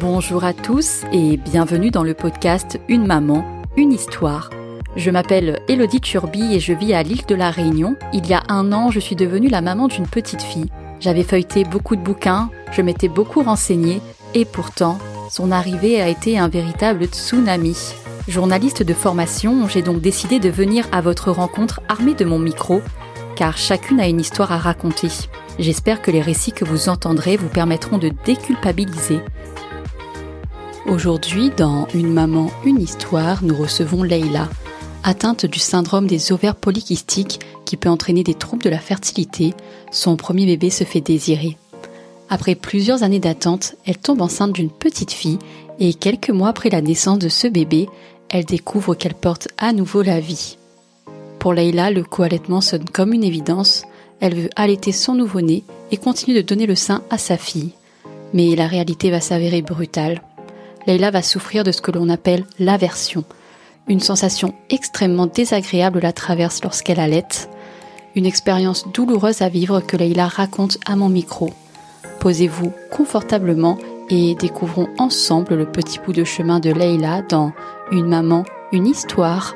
Bonjour à tous et bienvenue dans le podcast Une maman, une histoire. Je m'appelle Elodie Turby et je vis à l'île de la Réunion. Il y a un an, je suis devenue la maman d'une petite fille. J'avais feuilleté beaucoup de bouquins, je m'étais beaucoup renseignée et pourtant, son arrivée a été un véritable tsunami. Journaliste de formation, j'ai donc décidé de venir à votre rencontre armée de mon micro, car chacune a une histoire à raconter. J'espère que les récits que vous entendrez vous permettront de déculpabiliser. Aujourd'hui, dans Une maman, une histoire, nous recevons Leïla, atteinte du syndrome des ovaires polykystiques qui peut entraîner des troubles de la fertilité. Son premier bébé se fait désirer. Après plusieurs années d'attente, elle tombe enceinte d'une petite fille et quelques mois après la naissance de ce bébé, elle découvre qu'elle porte à nouveau la vie. Pour Leïla, le co-allaitement sonne comme une évidence. Elle veut allaiter son nouveau-né et continue de donner le sein à sa fille. Mais la réalité va s'avérer brutale. Leïla va souffrir de ce que l'on appelle l'aversion. Une sensation extrêmement désagréable la traverse lorsqu'elle allaite. Une expérience douloureuse à vivre que Leïla raconte à mon micro. Posez-vous confortablement et découvrons ensemble le petit bout de chemin de Leïla dans Une maman, une histoire.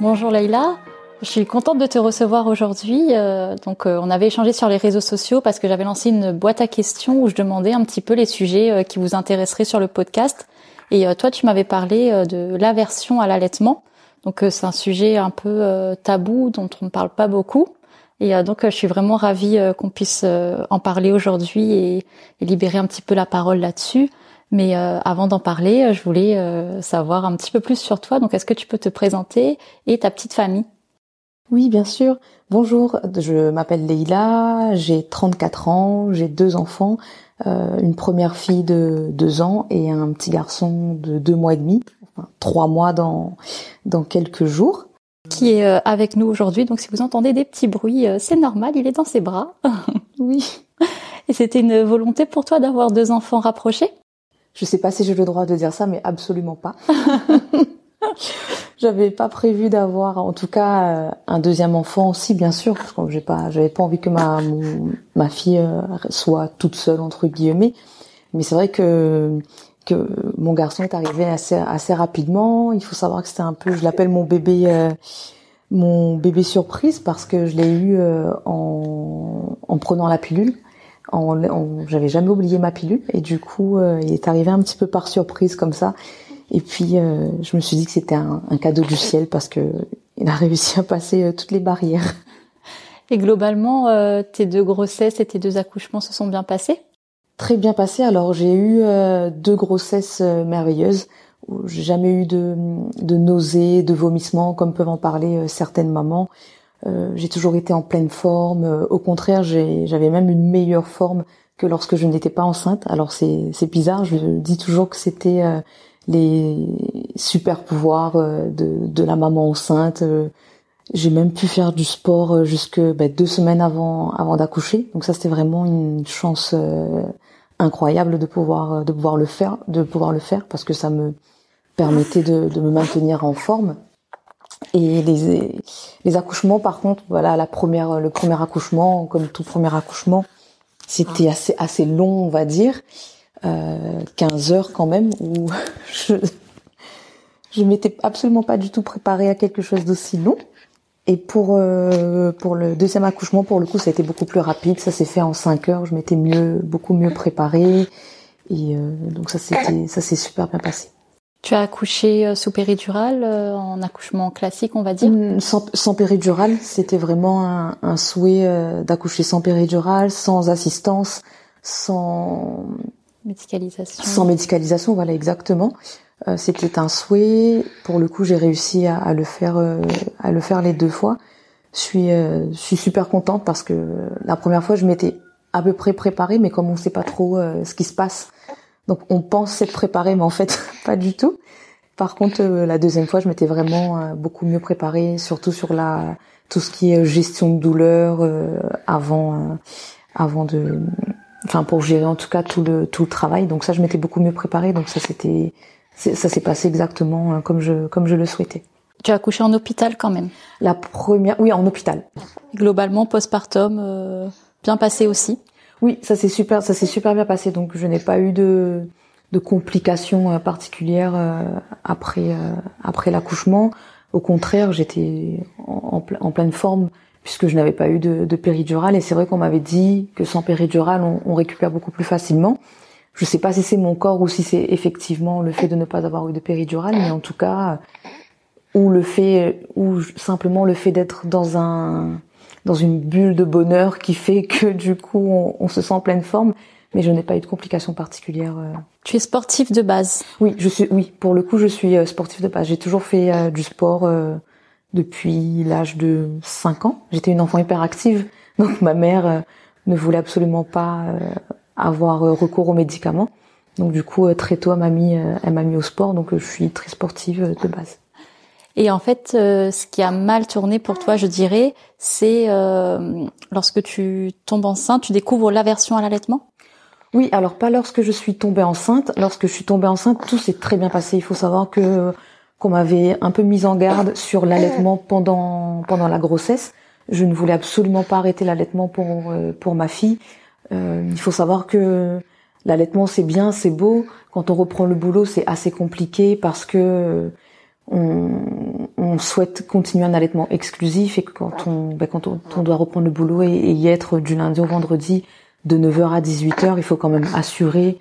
Bonjour Leïla, je suis contente de te recevoir aujourd'hui. Euh, donc, euh, on avait échangé sur les réseaux sociaux parce que j'avais lancé une boîte à questions où je demandais un petit peu les sujets euh, qui vous intéresseraient sur le podcast. Et toi, tu m'avais parlé de l'aversion à l'allaitement. Donc, c'est un sujet un peu tabou dont on ne parle pas beaucoup. Et donc, je suis vraiment ravie qu'on puisse en parler aujourd'hui et, et, libérer un petit peu la parole là-dessus. Mais avant d'en parler, je voulais savoir un petit peu plus sur toi. Donc, est-ce que tu peux te présenter et ta petite famille? Oui, bien sûr. Bonjour, je m'appelle Leïla, j'ai 34 ans, j'ai deux enfants, euh, une première fille de deux ans et un petit garçon de deux mois et demi, enfin trois mois dans, dans quelques jours. Qui est euh, avec nous aujourd'hui, donc si vous entendez des petits bruits, euh, c'est normal, il est dans ses bras. oui. Et c'était une volonté pour toi d'avoir deux enfants rapprochés? Je sais pas si j'ai le droit de dire ça, mais absolument pas. j'avais pas prévu d'avoir, en tout cas, euh, un deuxième enfant aussi, bien sûr, parce que pas, j'avais pas envie que ma fille euh, soit toute seule entre guillemets. Mais c'est vrai que mon garçon est arrivé assez rapidement. Il faut savoir que c'était un peu, je l'appelle mon bébé. Euh, mon bébé surprise parce que je l'ai eu en, en prenant la pilule. En, j'avais jamais oublié ma pilule et du coup il est arrivé un petit peu par surprise comme ça et puis, euh, je me suis dit que c'était un, cadeau du ciel parce que il a réussi à passer euh, toutes les barrières. Et globalement, euh, tes deux grossesses et tes deux accouchements se sont bien passés? Très bien passés. Alors, j'ai eu deux grossesses merveilleuses. J'ai jamais eu de, de nausées, de vomissements, comme peuvent en parler certaines mamans. j'ai toujours été en pleine forme. Au contraire, j'avais même une meilleure forme que lorsque je n'étais pas enceinte. Alors, c'est bizarre. Je dis toujours que c'était les super pouvoirs euh, de, de la maman enceinte. Euh, j'ai même pu faire du sport euh, jusque bah, deux semaines avant avant d'accoucher. Donc ça c'était vraiment une chance incroyable de pouvoir de pouvoir le faire, de pouvoir le faire parce que ça me permettait de, de me maintenir en forme. Et les, les accouchements, par contre, voilà, la première, le premier accouchement, comme tout premier accouchement, c'était assez assez long, on va dire euh, 15 heures quand même où je je m'étais absolument pas du tout préparée à quelque chose d'aussi long. Et pour euh, pour le deuxième accouchement, pour le coup, ça a été beaucoup plus rapide. Ça s'est fait en 5 heures. Je m'étais mieux, beaucoup mieux préparée. Et euh, donc ça c'était ça s'est super bien passé. Tu as accouché euh, sous péridurale, euh, en accouchement classique, on va dire? Mm, sans, sans péridurale, c'était vraiment un, un souhait d'accoucher sans péridurale, sans assistance, sans Médicalisation. Sans médicalisation, voilà exactement. Euh, C'était un souhait. Pour le coup, j'ai réussi à, à, le faire, euh, à le faire les deux fois. Je suis, euh, je suis super contente parce que la première fois, je m'étais à peu près préparée, mais comme on ne sait pas trop euh, ce qui se passe, donc on pense s'être préparé, mais en fait pas du tout. Par contre, la deuxième fois, je m'étais vraiment beaucoup mieux préparée, surtout sur la tout ce qui est gestion de douleur avant, avant de enfin pour gérer en tout cas tout le tout le travail. Donc ça, je m'étais beaucoup mieux préparée. Donc ça, c'était ça s'est passé exactement euh, comme je comme je le souhaitais. Tu as accouché en hôpital quand même? La première, oui, en hôpital. Globalement, postpartum, euh, bien passé aussi? Oui, ça s'est super, ça s'est super bien passé. Donc je n'ai pas eu de, de complications particulières après après l'accouchement. Au contraire, j'étais en, en, pleine forme puisque je n'avais pas eu de, de péridurale. Et c'est vrai qu'on m'avait dit que sans péridurale, on, on, récupère beaucoup plus facilement. Je sais pas si c'est mon corps ou si c'est effectivement le fait de ne pas avoir eu de péridurale, mais en tout cas, ou le fait, ou simplement le fait d'être dans un, dans une bulle de bonheur qui fait que du coup on, on se sent en pleine forme. Mais je n'ai pas eu de complications particulières. Euh. Tu es sportif de base. Oui, je suis. Oui, pour le coup, je suis euh, sportif de base. J'ai toujours fait euh, du sport depuis l'âge de 5 ans. J'étais une enfant hyper active, donc ma mère ne voulait absolument pas avoir euh, recours aux médicaments. Donc du coup, euh, très tôt, elle m'a mis, euh, elle m'a mis au sport, donc je suis très sportive de base. Et en fait, ce qui a mal tourné pour toi, je dirais, c'est lorsque tu tombes enceinte, tu découvres l'aversion à l'allaitement? Oui, alors pas lorsque je suis tombée enceinte. Lorsque je suis tombée enceinte, tout s'est très bien passé. Il faut savoir que qu'on m'avait un peu mise en garde sur l'allaitement pendant pendant la grossesse. Je ne voulais absolument pas arrêter l'allaitement pour pour ma fille. Euh, il faut savoir que l'allaitement c'est bien, c'est beau. Quand on reprend le boulot, c'est assez compliqué parce que euh, on, souhaite continuer un allaitement exclusif et que quand on, ben, quand on, doit reprendre le boulot et, y être du lundi au vendredi de 9h à 18h, il faut quand même assurer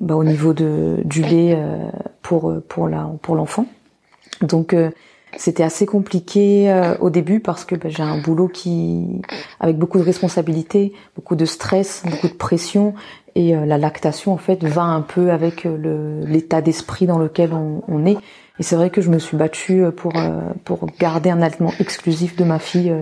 ben, au niveau de, du lait euh, pour pour la pour l'enfant. Donc c'était assez compliqué euh, au début parce que bah, j'ai un boulot qui avec beaucoup de responsabilités, beaucoup de stress, beaucoup de pression et euh, la lactation en fait va un peu avec euh, l'état d'esprit dans lequel on, on est. Et c'est vrai que je me suis battue pour pour garder un allaitement exclusif de ma fille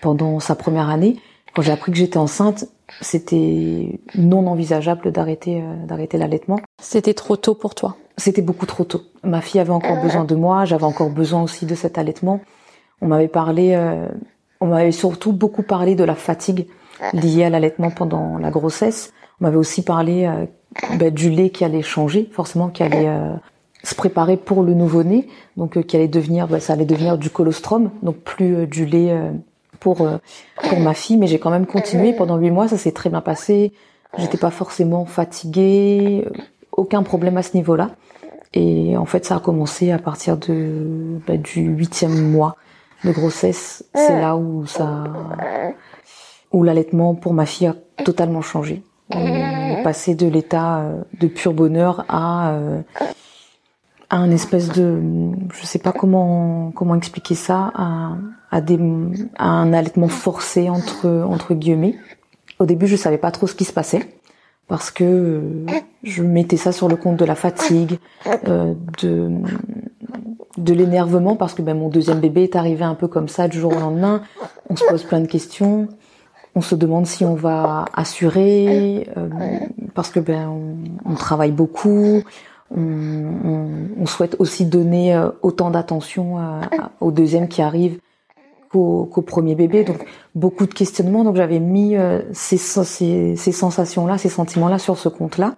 pendant sa première année. Quand j'ai appris que j'étais enceinte, c'était non envisageable d'arrêter d'arrêter l'allaitement. C'était trop tôt pour toi? C'était beaucoup trop tôt. Ma fille avait encore besoin de moi, j'avais encore besoin aussi de cet allaitement. On m'avait parlé, euh, on m'avait surtout beaucoup parlé de la fatigue liée à l'allaitement pendant la grossesse. On m'avait aussi parlé euh, bah, du lait qui allait changer, forcément qui allait euh, se préparer pour le nouveau-né, donc qui allait devenir, bah, ça allait devenir du colostrum, donc plus du lait pour pour ma fille. Mais j'ai quand même continué pendant huit mois, ça s'est très bien passé. J'étais pas forcément fatiguée, aucun problème à ce niveau-là. Et en fait, ça a commencé à partir de bah, du huitième mois de grossesse. C'est là où ça, où l'allaitement pour ma fille a totalement changé. On est passé de l'état euh, de pur bonheur à euh, à un espèce de, je sais pas comment comment expliquer ça, à, à, des, à un allaitement forcé entre entre guillemets. Au début, je savais pas trop ce qui se passait parce que euh, je mettais ça sur le compte de la fatigue, euh, de de l'énervement parce que ben, mon deuxième bébé est arrivé un peu comme ça du jour au lendemain. On se pose plein de questions, on se demande si on va assurer euh, parce que ben on, travaille beaucoup. On, souhaite aussi donner autant d'attention au deuxième qui arrive qu'au premier bébé. Donc beaucoup de questionnements. Donc j'avais mis euh, ces, ces, ces sensations-là, ces sentiments-là sur ce compte-là.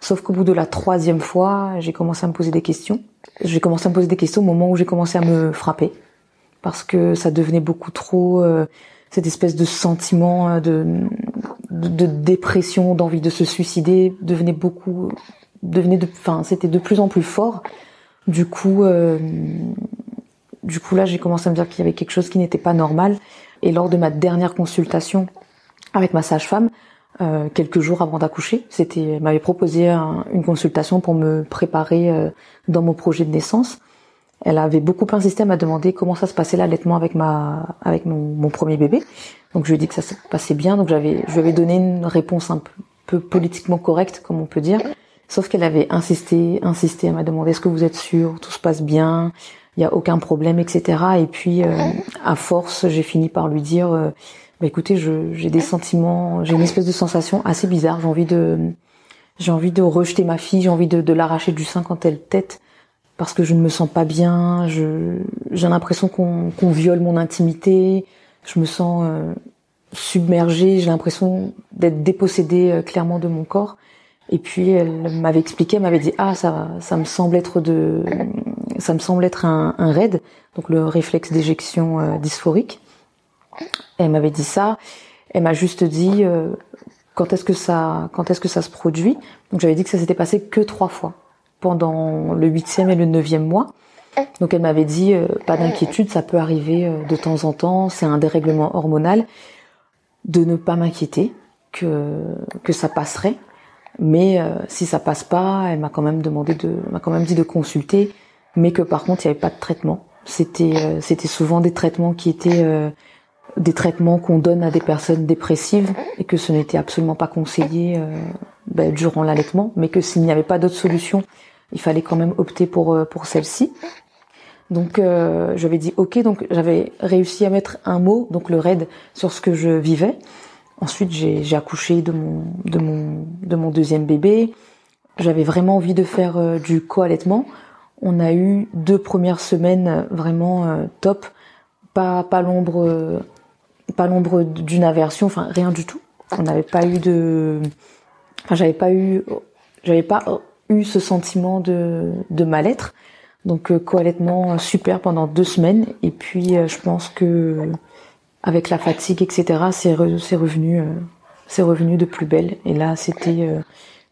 Sauf qu'au bout de la troisième fois, j'ai commencé à me poser des questions. J'ai commencé à me poser des questions au moment où j'ai commencé à me frapper. Parce que ça devenait beaucoup trop euh, cette espèce de sentiment euh, de, de, dépression, d'envie de se suicider, devenait beaucoup, devenait de, enfin, c'était de plus en plus fort. Du coup, euh, du coup, là, j'ai commencé à me dire qu'il y avait quelque chose qui n'était pas normal. Et lors de ma dernière consultation avec ma sage-femme, euh, quelques jours avant d'accoucher, c'était, m'avait proposé une consultation pour me préparer euh, dans mon projet de naissance. Elle avait beaucoup insisté à m'a demandé comment ça se passait l'allaitement avec ma, avec mon, premier bébé. Donc je lui ai dit que ça se passait bien. Donc j'avais, je lui avais donné une réponse un peu politiquement correcte, comme on peut dire. Sauf qu'elle avait insisté, insisté, elle m'a demandé est-ce que vous êtes sûr, tout se passe bien, il y a aucun problème, etc. Et puis, euh, à force, j'ai fini par lui dire, euh, bah, écoutez, j'ai des sentiments, j'ai une espèce de sensation assez bizarre. J'ai envie de, j'ai envie de rejeter ma fille, j'ai envie de, de l'arracher du sein quand elle tête, parce que je ne me sens pas bien. Je, j'ai l'impression qu'on, qu'on viole mon intimité. Je me sens euh, submergée. J'ai l'impression d'être dépossédée clairement de mon corps. Et puis elle m'avait expliqué, elle m'avait dit ah ça ça me semble être de ça me semble être un, un RAID, donc le réflexe d'éjection euh, dysphorique. Elle m'avait dit ça. Elle m'a juste dit, euh, quand est-ce que ça, quand est-ce que ça se produit? Donc j'avais dit que ça s'était passé que trois fois pendant le huitième et le neuvième mois. Donc elle m'avait dit euh, pas d'inquiétude, ça peut arriver de temps en temps, c'est un dérèglement hormonal, de ne pas m'inquiéter, que que ça passerait. Mais si ça passe pas, elle m'a quand même demandé de, m'a quand même dit de consulter, mais que par contre il n'y avait pas de traitement. C'était c'était souvent des traitements qui étaient des traitements qu'on donne à des personnes dépressives et que ce n'était absolument pas conseillé ben, durant l'allaitement, mais que s'il n'y avait pas d'autre solution, il fallait quand même opter pour pour celle-ci. Donc euh, j'avais dit ok, donc j'avais réussi à mettre un mot, donc le RAID, sur ce que je vivais. Ensuite j'ai accouché de mon de mon de mon deuxième bébé. J'avais vraiment envie de faire euh, du co-allaitement. On a eu deux premières semaines vraiment euh, top, pas pas l'ombre pas l'ombre d'une aversion, enfin rien du tout. On n'avait pas eu de, enfin j'avais pas eu j'avais pas eu ce sentiment de de mal-être. Donc euh, co-allaitement euh, super pendant deux semaines et puis euh, je pense que avec la fatigue etc c'est revenu c'est revenu de plus belle et là c'était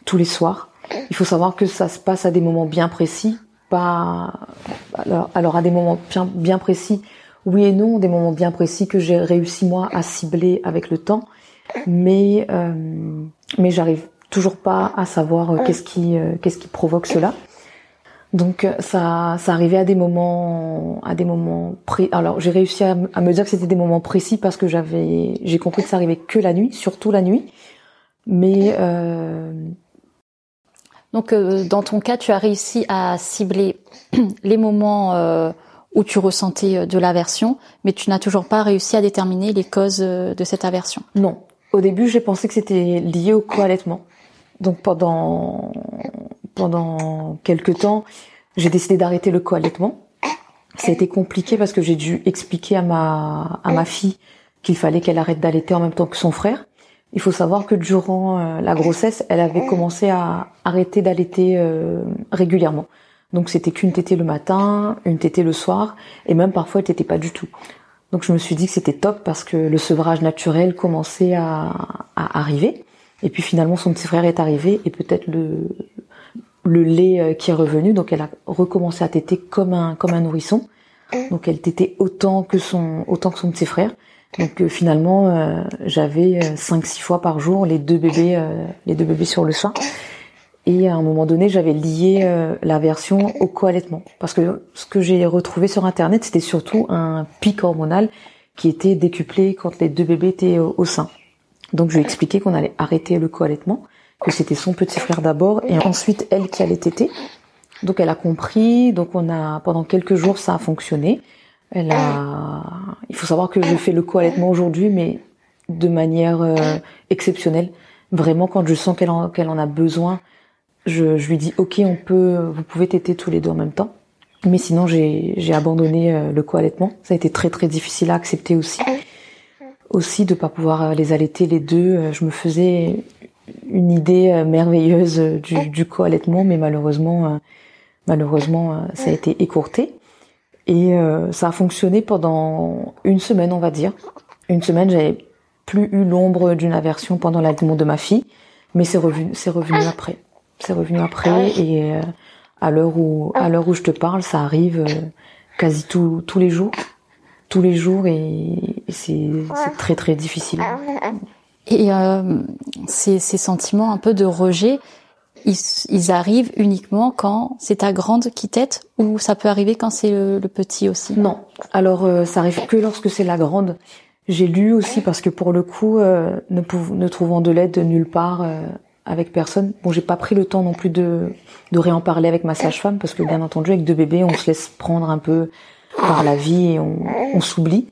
tous les soirs. Il faut savoir que ça se passe à des moments bien précis, pas alors, alors à des moments bien, précis oui et non, des moments bien précis que j'ai réussi moi à cibler avec le temps, mais mais j'arrive toujours pas à savoir qu'est-ce qui qu'est-ce qui provoque cela. Donc euh, ça, ça arrivait à des moments, à des moments pré. Alors j'ai réussi à, me dire que c'était des moments précis parce que j'avais, j'ai compris que ça arrivait que la nuit, surtout la nuit. Mais euh... donc euh, dans ton cas, tu as réussi à cibler les moments euh, où tu ressentais de l'aversion, mais tu n'as toujours pas réussi à déterminer les causes de cette aversion. Non. Au début, j'ai pensé que c'était lié au co-allaitement. Donc pendant pendant quelques temps, j'ai décidé d'arrêter le co-allaitement. Ça a été compliqué parce que j'ai dû expliquer à ma à ma fille qu'il fallait qu'elle arrête d'allaiter en même temps que son frère. Il faut savoir que durant euh, la grossesse, elle avait commencé à arrêter d'allaiter euh, régulièrement. Donc c'était qu'une tétée le matin, une tétée le soir, et même parfois elle tétait pas du tout. Donc je me suis dit que c'était top parce que le sevrage naturel commençait à, à arriver. Et puis finalement son petit frère est arrivé et peut-être le le lait euh, qui est revenu, donc elle a recommencé à téter comme un comme un nourrisson. Donc elle tétait autant que son autant que son petit frère. Donc euh, finalement euh, j'avais 5 6 fois par jour les deux bébés les deux bébés sur le sein. Et à un moment donné, j'avais lié la version au co-allaitement parce que ce que j'ai retrouvé sur internet, c'était surtout un pic hormonal qui était décuplé quand les deux bébés étaient au, sein. Donc je lui ai expliqué qu'on allait arrêter le co-allaitement que c'était son petit frère d'abord et ensuite elle qui allait téter. Donc elle a compris, donc on a pendant quelques jours ça a fonctionné. Elle a il faut savoir que je fais le co-allaitement aujourd'hui mais de manière euh, exceptionnelle. Vraiment quand je sens qu'elle en, qu'elle en a besoin, je, je lui dis OK, on peut vous pouvez téter tous les deux en même temps. Mais sinon j'ai j'ai abandonné euh, le co-allaitement. Ça a été très très difficile à accepter aussi. Aussi de pas pouvoir euh, les allaiter les deux, je me faisais une idée merveilleuse du, du co-allaitement, mais malheureusement, euh, malheureusement, ça a été écourté. Et ça a fonctionné pendant une semaine, on va dire. Une semaine, j'avais plus eu l'ombre d'une aversion pendant l'allaitement de ma fille, mais c'est revenu, c'est revenu après. C'est revenu après et à l'heure où, à l'heure où je te parle, ça arrive quasi tous tous les jours, tous les jours et, c'est, c'est très très difficile. Et euh, ces, ces, sentiments un peu de rejet, ils, ils arrivent uniquement quand c'est ta grande qui tête ou ça peut arriver quand c'est le, petit aussi? Non. Alors euh, ça arrive que lorsque c'est la grande. J'ai lu aussi parce que pour le coup, euh, ne, ne, trouvant de l'aide nulle part euh, avec personne, bon j'ai pas pris le temps non plus de, de réen parler avec ma sage-femme parce que bien entendu avec deux bébés on se laisse prendre un peu par la vie et on, on s'oublie.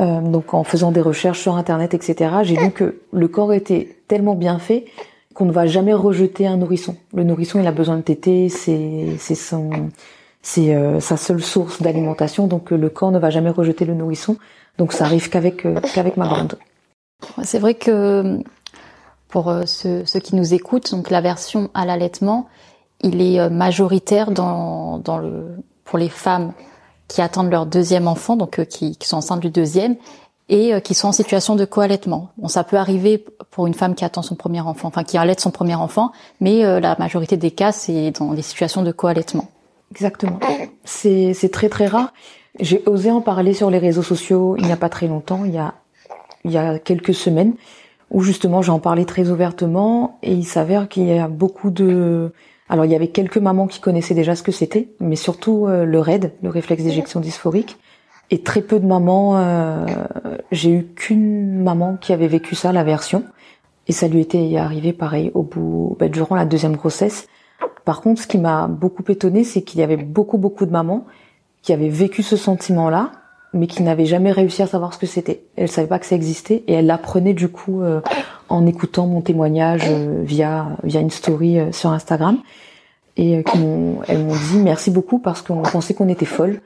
Euh, donc en faisant des recherches sur internet, etc., j'ai vu que le corps était tellement bien fait qu'on ne va jamais rejeter un nourrisson. Le nourrisson, il a besoin de téter, c'est son c'est euh, sa seule source d'alimentation, donc euh, le corps ne va jamais rejeter le nourrisson. Donc ça arrive qu'avec qu'avec ma grande. C'est vrai que pour ceux, qui nous écoutent, donc l'aversion à l'allaitement, il est majoritaire dans dans le pour les femmes qui attendent leur deuxième enfant, donc euh, qui, sont enceintes du deuxième, et qui sont en situation de co-allaitement. Bon, ça peut arriver pour une femme qui attend son premier enfant, enfin qui allaite son premier enfant, mais la majorité des cas, c'est dans des situations de co-allaitement. Exactement. C'est très très rare. J'ai osé en parler sur les réseaux sociaux il n'y a pas très longtemps, il y a il y a quelques semaines, où justement j'en parlais très ouvertement et il s'avère qu'il y a beaucoup de alors il y avait quelques mamans qui connaissaient déjà ce que c'était, mais surtout euh, le RAID, le réflexe d'éjection dysphorique, et très peu de mamans. Euh, j'ai eu qu'une maman qui avait vécu ça, la version, et ça lui était arrivé pareil au bout, ben, durant la deuxième grossesse. Par contre, ce qui m'a beaucoup étonnée, c'est qu'il y avait beaucoup beaucoup de mamans qui avaient vécu ce sentiment-là, mais qui n'avait jamais réussi à savoir ce que c'était. Elle savait pas que ça existait et elle l'apprenait du coup euh, en écoutant mon témoignage euh, via via une story euh, sur Instagram et qui m'ont elles m'ont dit merci beaucoup parce qu'on pensait qu'on était folle,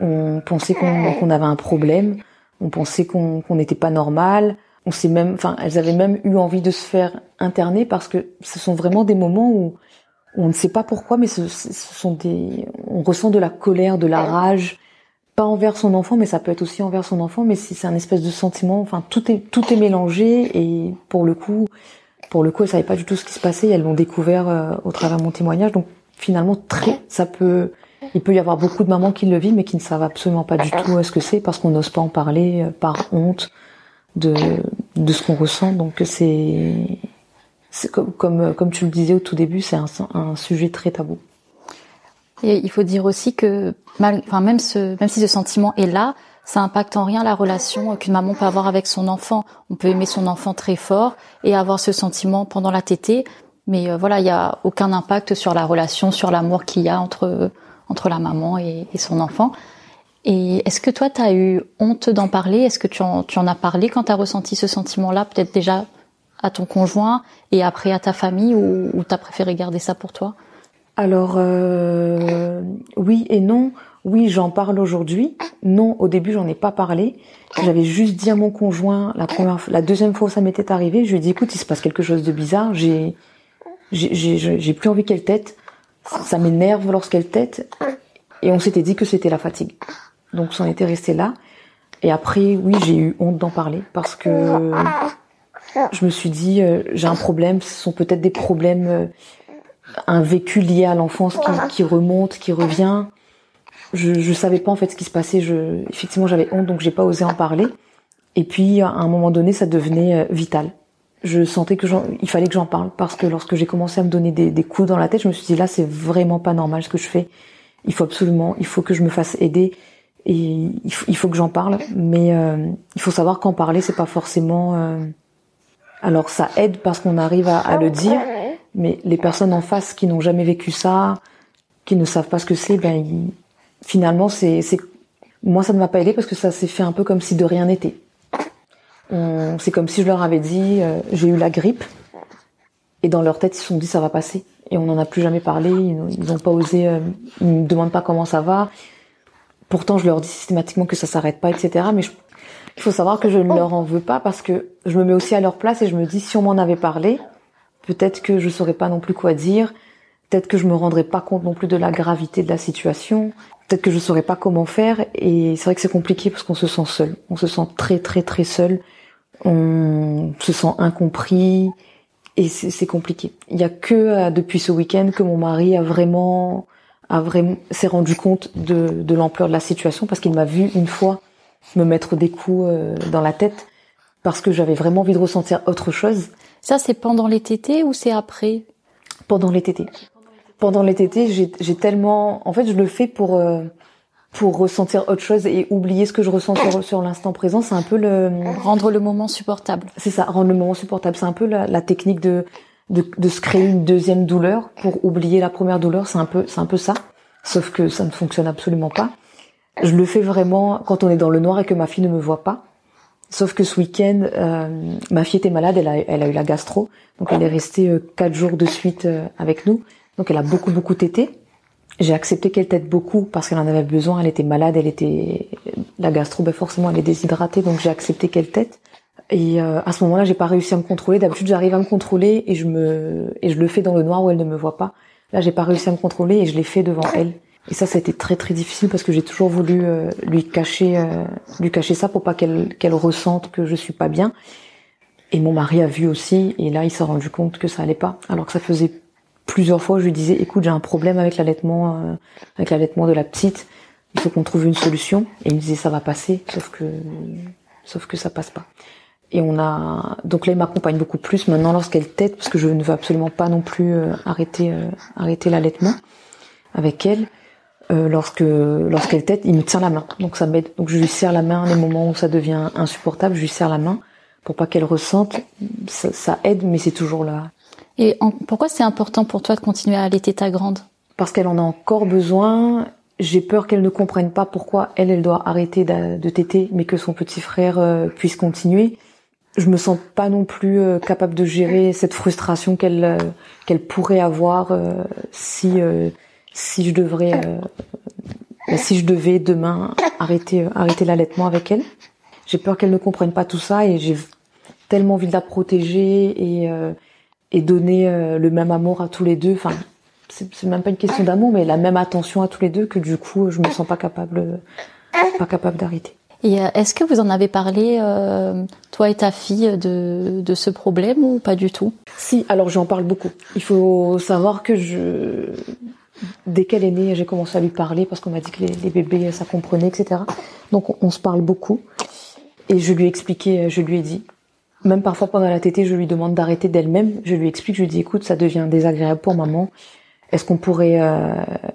on pensait qu'on avait un problème, on pensait qu'on n'était pas normal. On s'est même, enfin, elles avaient même eu envie de se faire interner parce que ce sont vraiment des moments où on ne sait pas pourquoi, mais ce, ce sont des, on ressent de la colère, de la rage, pas envers son enfant, mais ça peut être aussi envers son enfant, mais c'est un espèce de sentiment. Enfin, tout est tout est mélangé et pour le coup, pour le coup, elles savaient pas du tout ce qui se passait. elles l'ont découvert euh, au travers de mon témoignage. Donc finalement, très, ça peut, il peut y avoir beaucoup de mamans qui le vivent, mais qui ne savent absolument pas du tout euh, ce que c'est parce qu'on n'ose pas en parler euh, par honte de de ce qu'on ressent. Donc c'est comme, comme comme tu le disais au tout début, c'est un, un sujet très tabou. Et il faut dire aussi que, enfin même ce, même si ce sentiment est là, ça impacte en rien la relation qu'une maman peut avoir avec son enfant. On peut aimer son enfant très fort et avoir ce sentiment pendant la tétée, mais euh, voilà, il y a aucun impact sur la relation, sur l'amour qu'il y a entre entre la maman et, son enfant. Et est-ce que toi, tu as eu honte d'en parler? Est-ce que tu en, tu en as parlé quand tu as ressenti ce sentiment-là, peut-être déjà à ton conjoint et après à ta famille, ou, ou tu as préféré garder ça pour toi? Alors euh, oui et non. Oui, j'en parle aujourd'hui. Non, au début, j'en ai pas parlé. J'avais juste dit à mon conjoint la première, la deuxième fois où ça m'était arrivé, je lui ai dit écoute, il se passe quelque chose de bizarre. J'ai, j'ai, j'ai plus envie qu'elle tête. Ça m'énerve lorsqu'elle tête. Et on s'était dit que c'était la fatigue. Donc, c'en était resté là. Et après, oui, j'ai eu honte d'en parler parce que je me suis dit euh, j'ai un problème. Ce sont peut-être des problèmes. Euh, un vécu lié à l'enfance qui, remonte, qui revient. Je, je savais pas en fait ce qui se passait. Je, effectivement, j'avais honte, donc j'ai pas osé en parler. Et puis, à un moment donné, ça devenait euh, vital. Je sentais que il fallait que j'en parle parce que lorsque j'ai commencé à me donner des, des, coups dans la tête, je me suis dit là, c'est vraiment pas normal ce que je fais. Il faut absolument, il faut que je me fasse aider et il faut, que j'en parle. Mais euh, il faut savoir qu'en parler, c'est pas forcément. Euh... Alors ça aide parce qu'on arrive à, à le dire, mais les personnes en face qui n'ont jamais vécu ça, qui ne savent pas ce que c'est, ben finalement c'est c'est moi ça ne m'a pas aidé parce que ça s'est fait un peu comme si de rien n'était. C'est comme si je leur avais dit euh, j'ai eu la grippe et dans leur tête ils se sont dit ça va passer et on n'en a plus jamais parlé. Ils n'ont pas osé, euh, ils me demandent pas comment ça va. Pourtant je leur dis systématiquement que ça s'arrête pas, etc. Mais il faut savoir que je ne leur en veux pas parce que je me mets aussi à leur place et je me dis si on m'en avait parlé, Peut-être que je saurais pas non plus quoi dire. Peut-être que je me rendrais pas compte non plus de la gravité de la situation. Peut-être que je saurais pas comment faire. Et c'est vrai que c'est compliqué parce qu'on se sent seul. On se sent très très très seul. On se sent incompris. Et c'est compliqué. Il y a que euh, depuis ce week-end que mon mari a vraiment a vraiment s'est rendu compte de, de l'ampleur de la situation parce qu'il m'a vu une fois me mettre des coups euh, dans la tête parce que j'avais vraiment envie de ressentir autre chose. Ça, c'est pendant les tétés ou c'est après? Pendant les tétés. Pendant les tétés, j'ai tellement... En fait, je le fais pour... Euh, pour ressentir autre chose et oublier ce que je ressens sur, sur l'instant présent, c'est un peu le rendre le moment supportable. C'est ça, rendre le moment supportable. C'est un peu la, la technique de, de, de se créer une deuxième douleur pour oublier la première douleur. C'est un peu c'est un peu ça. Sauf que ça ne fonctionne absolument pas. Je le fais vraiment quand on est dans le noir et que ma fille ne me voit pas. Sauf que ce week-end, euh, ma fille était malade, elle a, elle a eu la gastro, donc elle est restée euh, quatre jours de suite euh, avec nous. Donc elle a beaucoup beaucoup tété. J'ai accepté qu'elle tète beaucoup parce qu'elle en avait besoin. Elle était malade, elle était la gastro, ben forcément elle est déshydratée, donc j'ai accepté qu'elle tète. Et à ce moment-là, j'ai pas réussi à me contrôler. D'habitude, j'arrive à me contrôler et je me et je le fais dans le noir où elle ne me voit pas. Là, j'ai pas réussi à me contrôler et je l'ai fait devant elle. Et ça, ça a été très très difficile parce que j'ai toujours voulu euh, lui cacher, euh, lui cacher ça pour pas qu'elle qu'elle ressente que je suis pas bien. Et mon mari a vu aussi, et là, il s'est rendu compte que ça allait pas, alors que ça faisait plusieurs fois, je lui disais, écoute, j'ai un problème avec l'allaitement, euh, avec l'allaitement de la petite. Il faut qu'on trouve une solution. Et il me disait, ça va passer, sauf que, sauf que ça passe pas. Et on a, donc là, il m'accompagne beaucoup plus maintenant lorsqu'elle tète, parce que je ne veux absolument pas non plus arrêter, arrêter l'allaitement avec elle. Euh, lorsque lorsqu'elle tête, il me tient la main. Donc ça m'aide. Donc je lui serre la main les moments où ça devient insupportable, je lui serre la main pour pas qu'elle ressente. Ça, ça, aide, mais c'est toujours là. Et pourquoi c'est important pour toi de continuer à allaiter ta grande? Parce qu'elle en a encore besoin. J'ai peur qu'elle ne comprenne pas pourquoi elle, elle doit arrêter de, de mais que son petit frère euh, puisse continuer. Je me sens pas non plus euh, capable de gérer cette frustration qu'elle qu'elle pourrait avoir si si je devrais, euh, bah, si je devais demain arrêter, euh, arrêter l'allaitement avec elle. J'ai peur qu'elle ne comprenne pas tout ça et j'ai tellement envie de la protéger et, euh, et donner le même amour à tous les deux. Enfin, c'est même pas une question d'amour, mais la même attention à tous les deux que du coup, je me sens pas capable, pas capable d'arrêter. Et est-ce que vous en avez parlé, toi et ta fille, de, de ce problème ou pas du tout? Si, alors j'en parle beaucoup. Il faut savoir que je, dès qu'elle est née, j'ai commencé à lui parler parce qu'on m'a dit que les, bébés, ça comprenait, etc. Donc on, se parle beaucoup. Et je lui ai expliqué, je lui ai dit, même parfois pendant la tétée, je lui demande d'arrêter d'elle-même. Je lui explique, je lui dis, écoute, ça devient désagréable pour maman. Est-ce qu'on pourrait euh,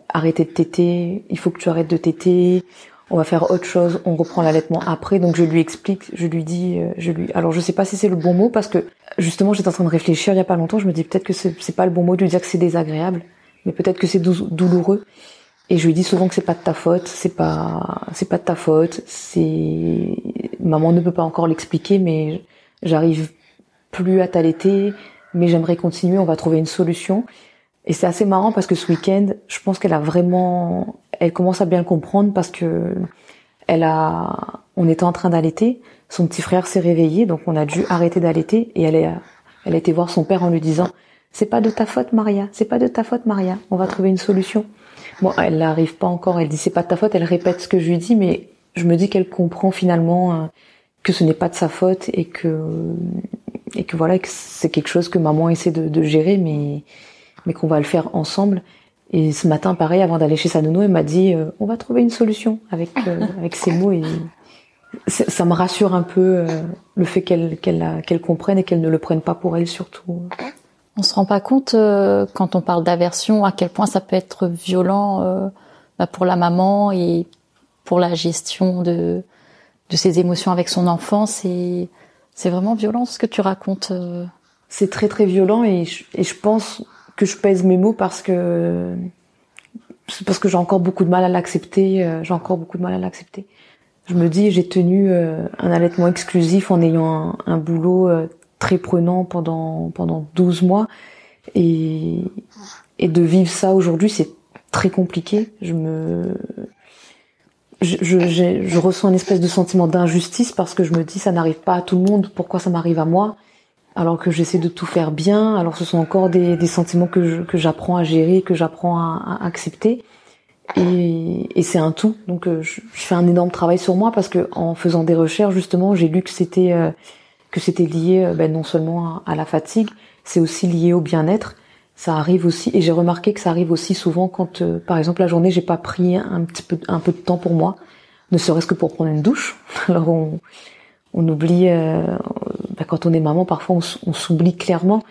arrêter de téter? Il faut que tu arrêtes de téter. On va faire autre chose. On reprend l'allaitement après. Donc je lui explique, je lui dis, euh, je lui. Alors je sais pas si c'est le bon mot parce que justement j'étais en train de réfléchir il y a pas longtemps. Je me dis peut-être que c'est pas le bon mot de lui dire que c'est désagréable mais peut-être que c'est douloureux. Et je lui dis souvent que c'est pas de ta faute, c'est pas, c'est pas de ta faute. C'est, maman ne peut pas encore l'expliquer, mais j'arrive plus à t'allaiter, mais j'aimerais continuer. On va trouver une solution. Et c'est assez marrant parce que ce week-end, je pense qu'elle a vraiment, elle commence à bien le comprendre parce que elle a, on était en train d'allaiter, son petit frère s'est réveillé, donc on a dû arrêter d'allaiter et elle a, elle a été voir son père en lui disant c'est pas de ta faute, Maria. C'est pas de ta faute, Maria. On va trouver une solution. Bon, elle n'arrive pas encore. Elle dit c'est pas de ta faute. Elle répète ce que je lui dis, mais je me dis qu'elle comprend finalement euh, que ce n'est pas de sa faute et que et que voilà que c'est quelque chose que maman essaie de, gérer, mais mais qu'on va le faire ensemble. Et ce matin, pareil, avant d'aller chez sa nounou, elle m'a dit euh, on va trouver une solution avec euh, avec ces mots et ça me rassure un peu le fait qu'elle qu'elle qu'elle comprenne et qu'elle ne le prenne pas pour elle surtout. On se rend pas compte euh, quand on parle d'aversion à quel point ça peut être violent euh, bah, pour la maman et pour la gestion de de ses émotions avec son enfant. C'est c'est vraiment violent ce que tu racontes. Euh. C'est très très violent et je, et je pense que je pèse mes mots parce que parce que j'ai encore beaucoup de mal à l'accepter. J'ai encore beaucoup de mal à l'accepter. Je me dis j'ai tenu un allaitement exclusif en ayant un, un boulot très prenant pendant pendant 12 mois et et de vivre ça aujourd'hui c'est très compliqué je me je, je, je, ressens une espèce de sentiment d'injustice parce que je me dis ça n'arrive pas à tout le monde pourquoi ça m'arrive à moi? Alors que j'essaie de tout faire bien alors ce sont encore des, des sentiments que que j'apprends à gérer que j'apprends à, à, accepter. Et, et c'est un tout. Donc euh, je, je, fais un énorme travail sur moi parce que en faisant des recherches justement j'ai lu que c'était euh, que c'était lié euh, ben, non seulement à, la fatigue, c'est aussi lié au bien-être. Ça arrive aussi, et j'ai remarqué que ça arrive aussi souvent quand, euh, par exemple, la journée, j'ai pas pris un petit peu, un peu de temps pour moi, ne serait-ce que pour prendre une douche. Alors on, on oublie, euh, ben, quand on est maman, parfois on, s'oublie clairement,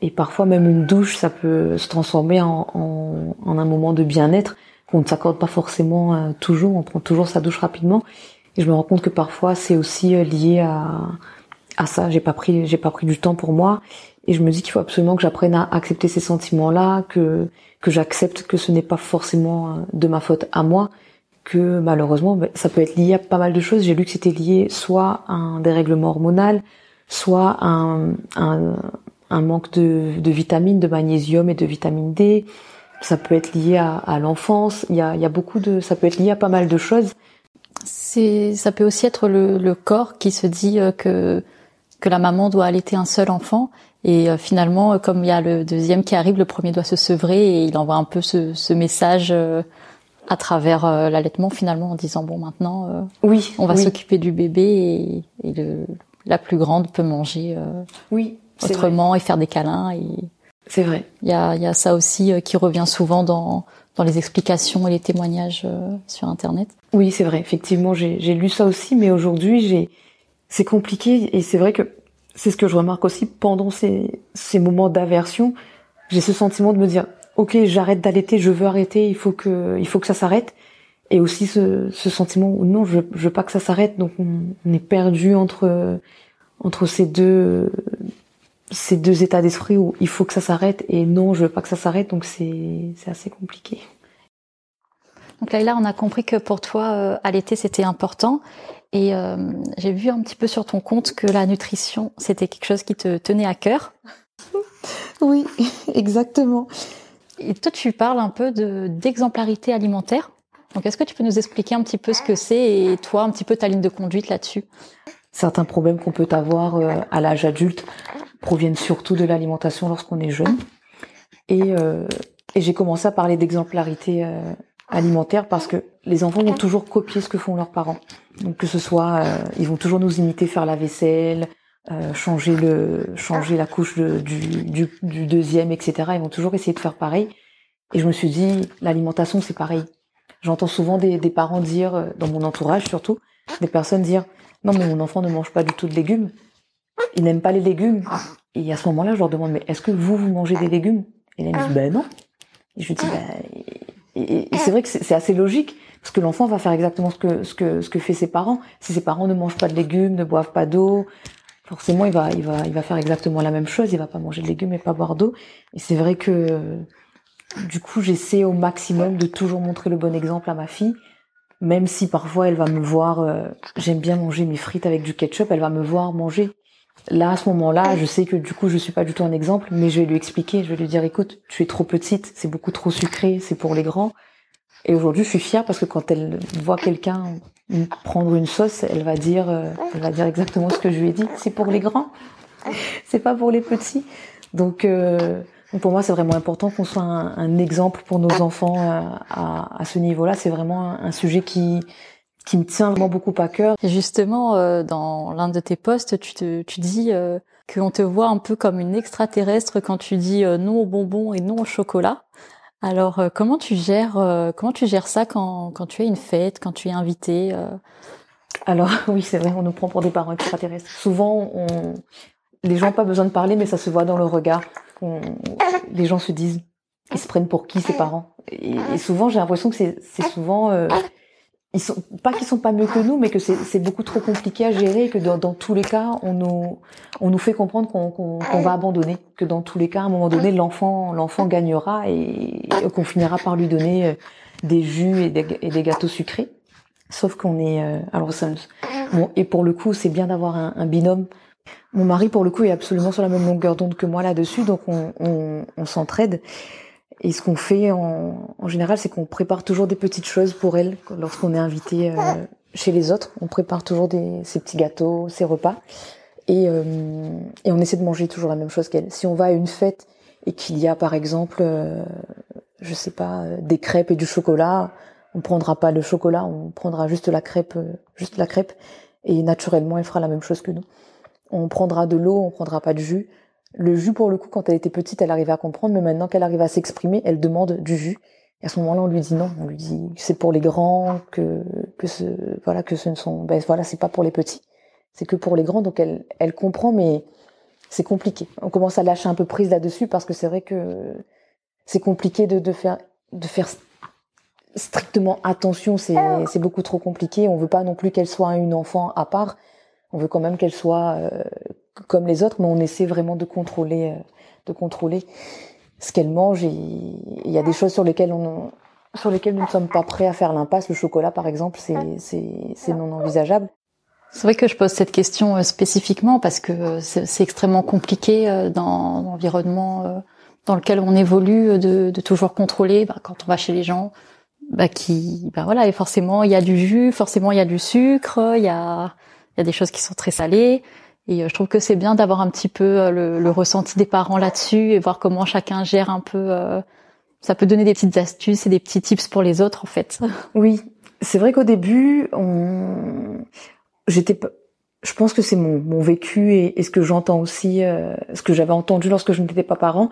et parfois même une douche, ça peut se transformer en, en, en un moment de bien-être qu'on ne s'accorde pas forcément toujours. On prend toujours sa douche rapidement, et je me rends compte que parfois c'est aussi lié à à ça. J'ai pas pris, j'ai pas pris du temps pour moi. Et je me dis qu'il faut absolument que j'apprenne à accepter ces sentiments-là, que que j'accepte que ce n'est pas forcément euh, de ma faute à moi, que malheureusement ben, ça peut être lié à pas mal de choses. J'ai lu que c'était lié soit à un dérèglement hormonal, soit à un, un, un manque de, de vitamines, de magnésium et de vitamine D. Ça peut être lié à, à l'enfance. Il y a, il y a beaucoup de, ça peut être lié à pas mal de choses. C'est, ça peut aussi être le, le corps qui se dit euh, que que la maman doit allaiter un seul enfant. Et euh, finalement, euh, comme il y a le deuxième qui arrive, le premier doit se sevrer et il envoie un peu ce, ce message euh, à travers l'allaitement finalement en disant bon maintenant oui on va s'occuper du bébé et, et le, la plus grande peut manger oui autrement et faire des câlins et c'est vrai. il y a, y a ça aussi qui revient souvent dans dans les explications et les témoignages sur internet. Oui c'est vrai. Effectivement j'ai lu ça aussi mais aujourd'hui j'ai c'est compliqué et c'est vrai que c'est ce que je remarque aussi pendant ces, ces moments d'aversion. J'ai ce sentiment de me dire, ok, j'arrête d'allaiter, je veux arrêter, il faut que, il faut que ça s'arrête. Et aussi ce, ce sentiment où non, je, je veux pas que ça s'arrête. Donc on, est perdu entre entre ces deux ces deux états d'esprit où il faut que ça s'arrête et non, je veux pas que ça s'arrête. Donc c'est c'est assez compliqué. Donc là, on a compris que pour toi, euh, allaiter c'était important. Et euh, j'ai vu un petit peu sur ton compte que la nutrition, c'était quelque chose qui te tenait à cœur. Oui, exactement. Et toi, tu parles un peu de d'exemplarité alimentaire. Donc, est-ce que tu peux nous expliquer un petit peu ce que c'est et toi, un petit peu ta ligne de conduite là-dessus? Certains problèmes qu'on peut avoir euh, à l'âge adulte proviennent surtout de l'alimentation lorsqu'on est jeune. Et, euh, et j'ai commencé à parler d'exemplarité alimentaire parce que les enfants vont toujours copier ce que font leurs parents. Donc que ce soit, euh, ils vont toujours nous imiter faire la vaisselle, euh, changer le, changer la couche du, du, du, deuxième, etc. Ils vont toujours essayer de faire pareil. Et je me suis dit, l'alimentation c'est pareil. J'entends souvent des, des, parents dire, euh, dans mon entourage surtout, des personnes dire, non mais mon enfant ne mange pas du tout de légumes. Il n'aime pas les légumes. Et à ce moment-là, je leur demande, mais est-ce que vous, vous mangez des légumes? Et là, ils me disent, ben non. Et je dis, ben, et, c'est vrai que c'est assez logique parce que l'enfant va faire exactement ce que ce que ce que fait ses parents. Si ses parents ne mangent pas de légumes, ne boivent pas d'eau, forcément il va il va il va faire exactement la même chose. Il va pas manger de légumes et pas boire d'eau. Et c'est vrai que du coup j'essaie au maximum de toujours montrer le bon exemple à ma fille, même si parfois elle va me voir. Euh, j'aime bien manger mes frites avec du ketchup. Elle va me voir manger Là, à ce moment-là, je sais que du coup, je suis pas du tout un exemple, mais je vais lui expliquer, je vais lui dire, écoute, tu es trop petite, c'est beaucoup trop sucré, c'est pour les grands. Et aujourd'hui, je suis fière parce que quand elle voit quelqu'un prendre une sauce, elle va dire, euh, elle va dire exactement ce que je lui ai dit. C'est pour les grands, c'est pas pour les petits. Donc, euh, pour moi, c'est vraiment important qu'on soit un, exemple pour nos enfants à, ce niveau-là. C'est vraiment un sujet qui qui me tient vraiment beaucoup à cœur. Et justement, euh, dans l'un de tes posts, tu, te, tu dis euh, qu'on te voit un peu comme une extraterrestre quand tu dis euh, non aux bonbons et non au chocolat. Alors, euh, comment tu gères comment tu gères ça quand, quand tu es une fête, quand tu es invité Alors oui, c'est vrai, on nous prend pour des parents extraterrestres. Souvent, on... les gens n'ont pas besoin de parler, mais ça se voit dans le regard. On... Les gens se disent, ils se prennent pour qui ces parents? Et, et souvent, j'ai l'impression que c'est souvent ils sont pas qu'ils sont pas mieux que nous, mais que c'est beaucoup trop compliqué à gérer, que dans, dans, tous les cas, on nous on nous fait comprendre qu'on qu'on va abandonner, que dans tous les cas, à un moment donné, l'enfant l'enfant gagnera et, qu'on finira par lui donner euh, des jus et des, et des gâteaux sucrés. Sauf qu'on est euh, alors ça bon et pour le coup, c'est bien d'avoir un, un, binôme. Mon mari, pour le coup, est absolument sur la même longueur d'onde que moi là-dessus, donc on, on, on s'entraide. Et ce qu'on fait en, en général, c'est qu'on prépare toujours des petites choses pour elle lorsqu'on est invité euh, chez les autres. On prépare toujours des, ces petits gâteaux, ces repas. Et, euh, et on essaie de manger toujours la même chose qu'elle. Si on va à une fête et qu'il y a par exemple, euh, je sais pas, des crêpes et du chocolat, on prendra pas le chocolat, on prendra juste la crêpe, juste la crêpe. Et naturellement, elle fera la même chose que nous. On prendra de l'eau, on prendra pas de jus. Le jus, pour le coup, quand elle était petite, elle arrivait à comprendre, mais maintenant qu'elle arrive à s'exprimer, elle demande du jus. Et à ce moment-là, on lui dit non. On lui dit c'est pour les grands, que que ce voilà que ce ne sont ben voilà c'est pas pour les petits, c'est que pour les grands. Donc elle elle comprend, mais c'est compliqué. On commence à lâcher un peu prise là-dessus parce que c'est vrai que c'est compliqué de, de faire de faire strictement attention. C'est c'est beaucoup trop compliqué. On veut pas non plus qu'elle soit une enfant à part. On veut quand même qu'elle soit euh, comme les autres, mais on essaie vraiment de contrôler, euh, de contrôler ce qu'elle mange. Il y a des choses sur lesquelles on, sur lesquelles nous ne sommes pas prêts à faire l'impasse. Le chocolat, par exemple, c'est, non envisageable. C'est vrai que je pose cette question euh, spécifiquement parce que c'est extrêmement compliqué euh, dans l'environnement dans lequel on évolue de, de toujours contrôler bah, quand on va chez les gens bah, qui bah voilà et forcément il y a du jus forcément il y a du sucre il y a il y a des choses qui sont très salées et euh, je trouve que c'est bien d'avoir un petit peu euh, le, le, ressenti des parents là-dessus et voir comment chacun gère un peu euh, ça peut donner des petites astuces et des petits tips pour les autres en fait. Oui, c'est vrai qu'au début, on... j'étais je pense que c'est mon, mon vécu et, ce que j'entends aussi, ce que j'avais entendu lorsque je n'étais pas parent.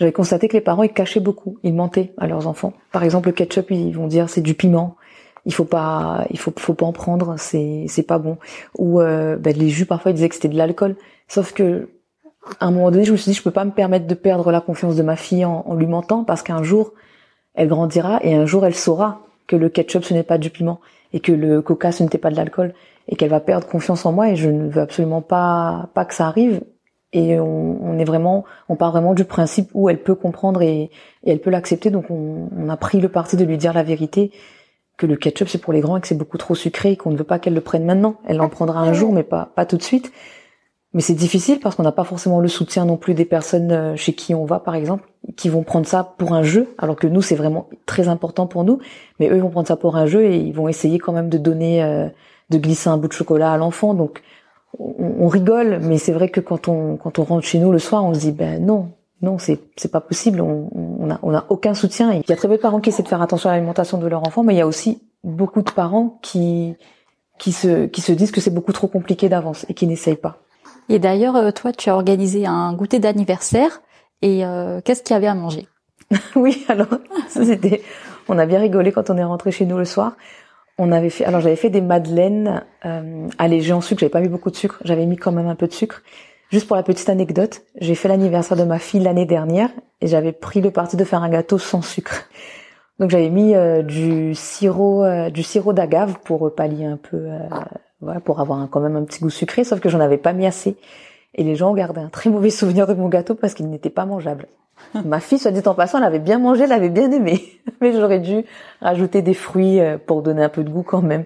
J'avais constaté que les parents ils cachaient beaucoup, ils mentaient à leurs enfants. Par exemple, le ketchup, ils vont dire c'est du piment, il faut pas, il faut, faut pas en prendre, c'est c'est pas bon. Ou euh, ben, les jus parfois ils disaient que c'était de l'alcool. Sauf que à un moment donné, je me suis dit je peux pas me permettre de perdre la confiance de ma fille en, en lui mentant parce qu'un jour elle grandira et un jour elle saura que le ketchup ce n'est pas du piment et que le coca ce n'était pas de l'alcool et qu'elle va perdre confiance en moi et je ne veux absolument pas pas que ça arrive et on, on est vraiment on part vraiment du principe où elle peut comprendre et, et elle peut l'accepter donc on, on, a pris le parti de lui dire la vérité que le ketchup c'est pour les grands et que c'est beaucoup trop sucré et qu'on ne veut pas qu'elle le prenne maintenant. Elle en prendra un jour mais pas pas tout de suite. Mais c'est difficile parce qu'on n'a pas forcément le soutien non plus des personnes euh, chez qui on va par exemple qui vont prendre ça pour un jeu alors que nous c'est vraiment très important pour nous. Mais eux ils vont prendre ça pour un jeu et ils vont essayer quand même de donner euh, de glisser un bout de chocolat à l'enfant. Donc on, rigole, mais c'est vrai que quand on quand on rentre chez nous le soir, on se dit ben non, non, c'est c'est pas possible. On, on a on a aucun soutien. Il y a très peu de parents qui essaient de faire attention à l'alimentation de leur enfant, mais il y a aussi beaucoup de parents qui qui se qui se disent que c'est beaucoup trop compliqué d'avance et qui n'essayent pas. Et d'ailleurs, euh, toi, tu as organisé un goûter d'anniversaire. Et euh, qu'est-ce qu'il y avait à manger? Oui, alors c'était, on a bien rigolé quand on est rentré chez nous le soir on avait fait, alors j'avais fait des madeleines euh, allégées en sucre. J'avais pas mis beaucoup de sucre. J'avais mis quand même un peu de sucre. Juste pour la petite anecdote, j'ai fait l'anniversaire de ma fille l'année dernière et j'avais pris le parti de faire un gâteau sans sucre. Donc j'avais mis euh, du sirop, euh, du sirop d'agave pour pallier un peu, euh, voilà, pour avoir quand même un petit goût sucré. Sauf que j'en avais pas mis assez. Et les gens ont gardé un très mauvais souvenir de mon gâteau parce qu'il n'était pas mangeable. Ma fille, soit dit en passant, elle avait bien mangé, elle avait bien aimé. Mais j'aurais dû rajouter des fruits euh, pour donner un peu de goût quand même.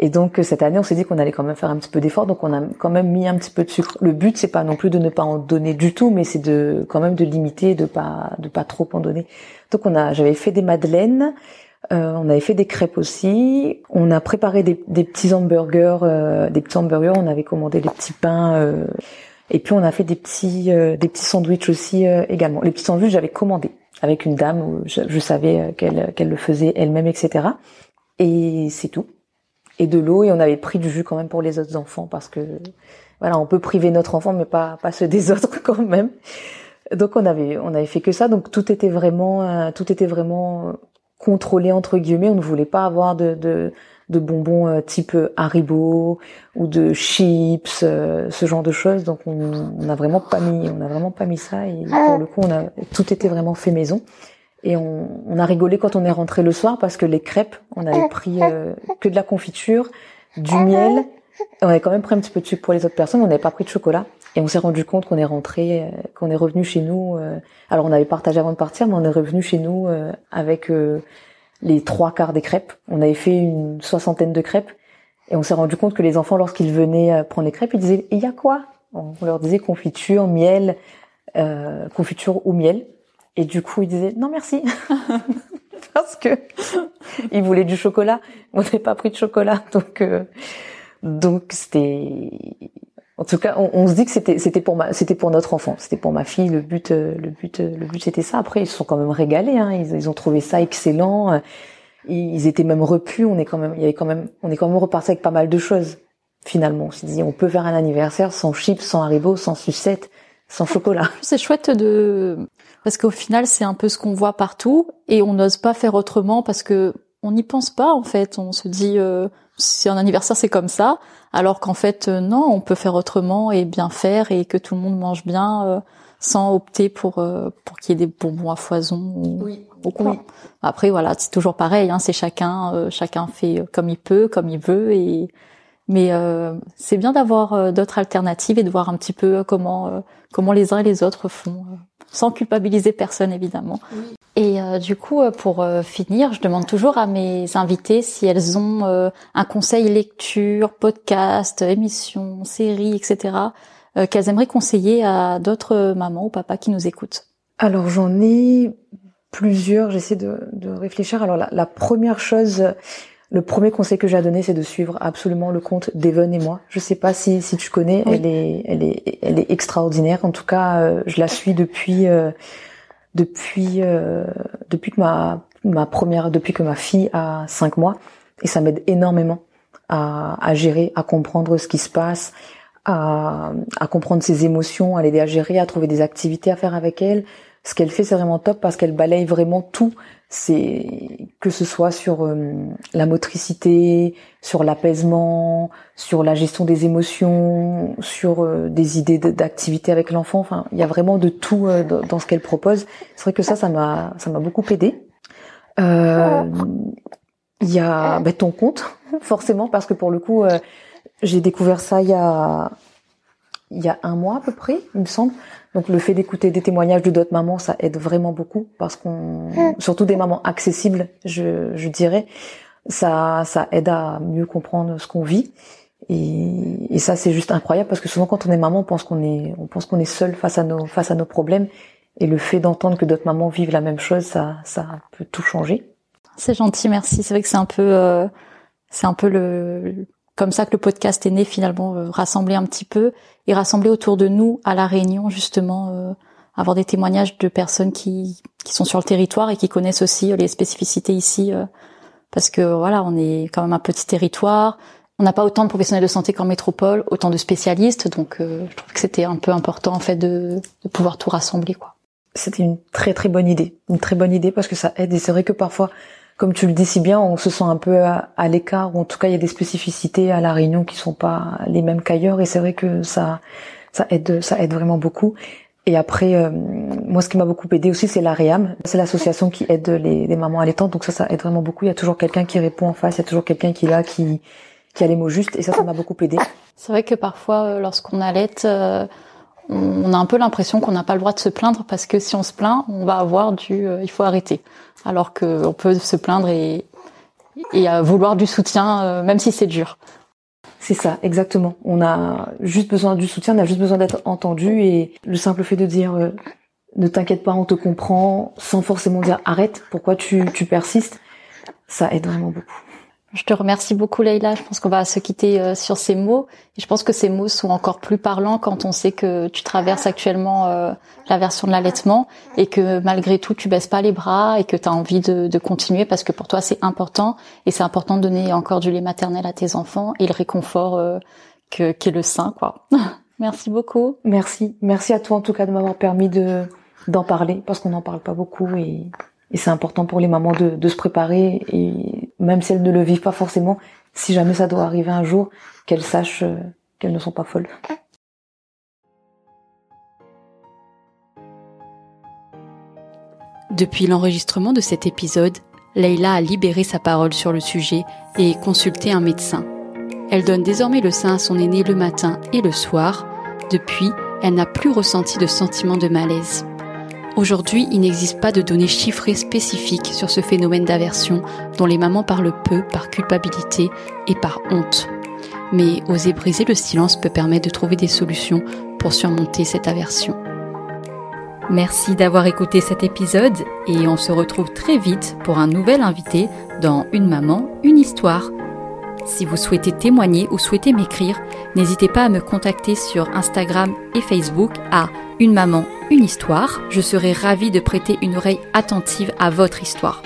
Et donc euh, cette année, on s'est dit qu'on allait quand même faire un petit peu d'effort, donc on a quand même mis un petit peu de sucre. Le but, c'est pas non plus de ne pas en donner du tout, mais c'est de quand même de limiter, de pas de pas trop en donner. Donc on a, j'avais fait des madeleines, euh, on avait fait des crêpes aussi. On a préparé des, petits hamburgers, des petits hamburgers. On avait commandé des petits pains. Et puis on a fait des petits euh, des petits sandwichs aussi euh, également. Les petits sandwichs j'avais commandé avec une dame où je, savais euh, qu'elle qu'elle le faisait elle-même etc. Et c'est tout. Et de l'eau et on avait pris du jus quand même pour les autres enfants parce que voilà on peut priver notre enfant mais pas pas ceux des autres quand même. Donc on avait on avait fait que ça donc tout était vraiment tout était vraiment contrôlé entre guillemets. On ne voulait pas avoir de, de de bonbons euh, type euh, Haribo ou de chips, euh, ce genre de choses. Donc on n'a vraiment pas mis, on n'a vraiment pas mis ça. Et pour le coup, on a tout était vraiment fait maison. Et on, on a rigolé quand on est rentré le soir parce que les crêpes, on avait pris que de la confiture, du miel. On avait quand même pris un petit peu de sucre pour les autres personnes. On n'avait pas pris de chocolat. Et on s'est rendu compte qu'on est rentré, qu'on est revenu chez nous. alors on avait partagé avant de partir, mais on est revenu chez nous avec les trois quarts des crêpes. On avait fait une soixantaine de crêpes et on s'est rendu compte que les enfants, lorsqu'ils venaient euh, prendre les crêpes, ils disaient il y a quoi? On leur disait confiture, miel, euh, confiture ou miel. Et du coup, ils disaient non merci parce que ils voulaient du chocolat. On n'avait pas pris de chocolat, donc euh, donc c'était en tout cas, on, se dit que c'était c'était pour ma c'était pour notre enfant, c'était pour ma fille. Le but euh, le but euh, le but c'était ça. Après, ils se sont quand même régalés. Hein. Ils, ont trouvé ça excellent. Ils étaient même repus. On est quand même il y avait quand même on est quand même reparti avec pas mal de choses. Finalement, on s'est dit on peut faire un anniversaire sans chips, sans haribo, sans sucette, sans chocolat. C'est chouette de parce qu'au final c'est un peu ce qu'on voit partout et on n'ose pas faire autrement parce que on n'y pense pas en fait. On se dit euh, si un anniversaire c'est comme ça, alors qu'en fait euh, non, on peut faire autrement et bien faire et que tout le monde mange bien euh, sans opter pour euh, pour qu'il y ait des bonbons à foison ou, oui. Après voilà, c'est toujours pareil, hein, c'est chacun chacun fait comme il peut, comme il veut et mais c'est bien d'avoir d'autres alternatives et de voir un petit peu comment comment les uns et les autres font sans culpabiliser personne évidemment. Et euh, du coup, euh, pour euh, finir, je demande toujours à mes invités si elles ont un conseil lecture, podcast, émission, série, etc. qu'elles aimeraient conseiller à d'autres mamans ou papas qui nous écoutent. Alors j'en ai plusieurs. J'essaie de, de, réfléchir. Alors la, la, première chose, le premier conseil que j'ai à donner, c'est de suivre absolument le compte d'Even et moi. Je sais pas si, si tu connais. Elle est elle est elle est extraordinaire. En tout cas, je la suis depuis depuis euh, depuis que ma ma première depuis que ma fille a cinq mois et ça m'aide énormément à, à gérer, à comprendre ce qui se passe, à, à comprendre ses émotions, à l'aider à gérer, à trouver des activités à faire avec elle. Ce qu'elle fait, c'est vraiment top parce qu'elle balaye vraiment tout. C'est que ce soit sur euh, la motricité, sur l'apaisement, sur la gestion des émotions, sur euh, des idées d'activité avec l'enfant. Enfin, il y a vraiment de tout euh, dans ce qu'elle propose. C'est vrai que ça, ça m'a, ça m'a beaucoup aidé. Il y a ben, ton compte, forcément, parce que pour le coup, j'ai découvert ça il y a il y a un mois à peu près, il me semble. Donc le fait d'écouter des témoignages de d'autres mamans, ça aide vraiment beaucoup parce qu'on, surtout des mamans accessibles, je, je dirais, ça, ça aide à mieux comprendre ce qu'on vit. Et, et ça c'est juste incroyable parce que souvent quand on est maman, on pense qu'on est, on pense qu'on est seul face à nos, face à nos problèmes. Et le fait d'entendre que d'autres mamans vivent la même chose, ça, ça peut tout changer. C'est gentil, merci. C'est vrai que c'est un peu, euh, c'est un peu le, comme ça que le podcast est né finalement, euh, rassembler un petit peu et rassembler autour de nous à la Réunion justement, euh, avoir des témoignages de personnes qui, qui sont sur le territoire et qui connaissent aussi euh, les spécificités ici, parce que voilà, on est quand même un petit territoire, on n'a pas autant de professionnels de santé qu'en métropole, autant de spécialistes, donc je trouve que c'était un peu important en fait de, de pouvoir tout rassembler quoi. C'était une très très bonne idée, une très bonne idée parce que ça aide et c'est vrai que parfois comme tu le dis si bien, on se sent un peu à, l'écart, ou en tout cas il y a des spécificités à la Réunion qui sont pas les mêmes qu'ailleurs, et c'est vrai que ça, ça aide, ça aide vraiment beaucoup. Et après, euh, moi, ce qui m'a beaucoup aidé aussi, c'est la REAM. C'est l'association qui aide les, les mamans allaitantes. Donc ça, ça aide vraiment beaucoup. Il y a toujours quelqu'un qui répond en face. Il y a toujours quelqu'un qui est là, qui, qui a les mots justes. Et ça, ça m'a beaucoup aidé. C'est vrai que parfois, euh, lorsqu'on allaite, euh, on a un peu l'impression qu'on n'a pas le droit de se plaindre parce que si on se plaint, on va avoir du, il faut arrêter alors qu'on peut se plaindre et, et vouloir du soutien, euh, même si c'est dur. C'est ça, exactement. On a juste besoin du soutien, on a juste besoin d'être entendu et le simple fait de dire euh, ne t'inquiète pas, on te comprend, sans forcément dire arrête, pourquoi tu, tu persistes, ça aide vraiment beaucoup. Je te remercie beaucoup Leïla. Je pense qu'on va se quitter euh, sur ces mots. Et je pense que ces mots sont encore plus parlants quand on sait que tu traverses actuellement euh, la version de l'allaitement et que malgré tout tu baisses pas les bras et que tu as envie de, de, continuer parce que pour toi c'est important et c'est important de donner encore du lait maternel à tes enfants et le réconfort euh, que qu'est le sein quoi. Merci beaucoup. Merci. Merci à toi en tout cas de m'avoir permis de d'en parler parce qu'on n'en parle pas beaucoup et et c'est important pour les mamans de, de, se préparer et même si elles ne le vivent pas forcément, si jamais ça doit arriver un jour, qu'elles sachent euh, qu'elles ne sont pas folles. Depuis l'enregistrement de cet épisode, Leila a libéré sa parole sur le sujet et consulté un médecin. Elle donne désormais le sein à son aîné le matin et le soir. Depuis, elle n'a plus ressenti de sentiment de malaise. Aujourd'hui, il n'existe pas de données chiffrées spécifiques sur ce phénomène d'aversion dont les mamans parlent peu par culpabilité et par honte. Mais oser briser le silence peut permettre de trouver des solutions pour surmonter cette aversion. Merci d'avoir écouté cet épisode et on se retrouve très vite pour un nouvel invité dans Une maman, une histoire. Si vous souhaitez témoigner ou souhaitez m'écrire, n'hésitez pas à me contacter sur Instagram et Facebook à Une maman, une histoire. Je serai ravie de prêter une oreille attentive à votre histoire.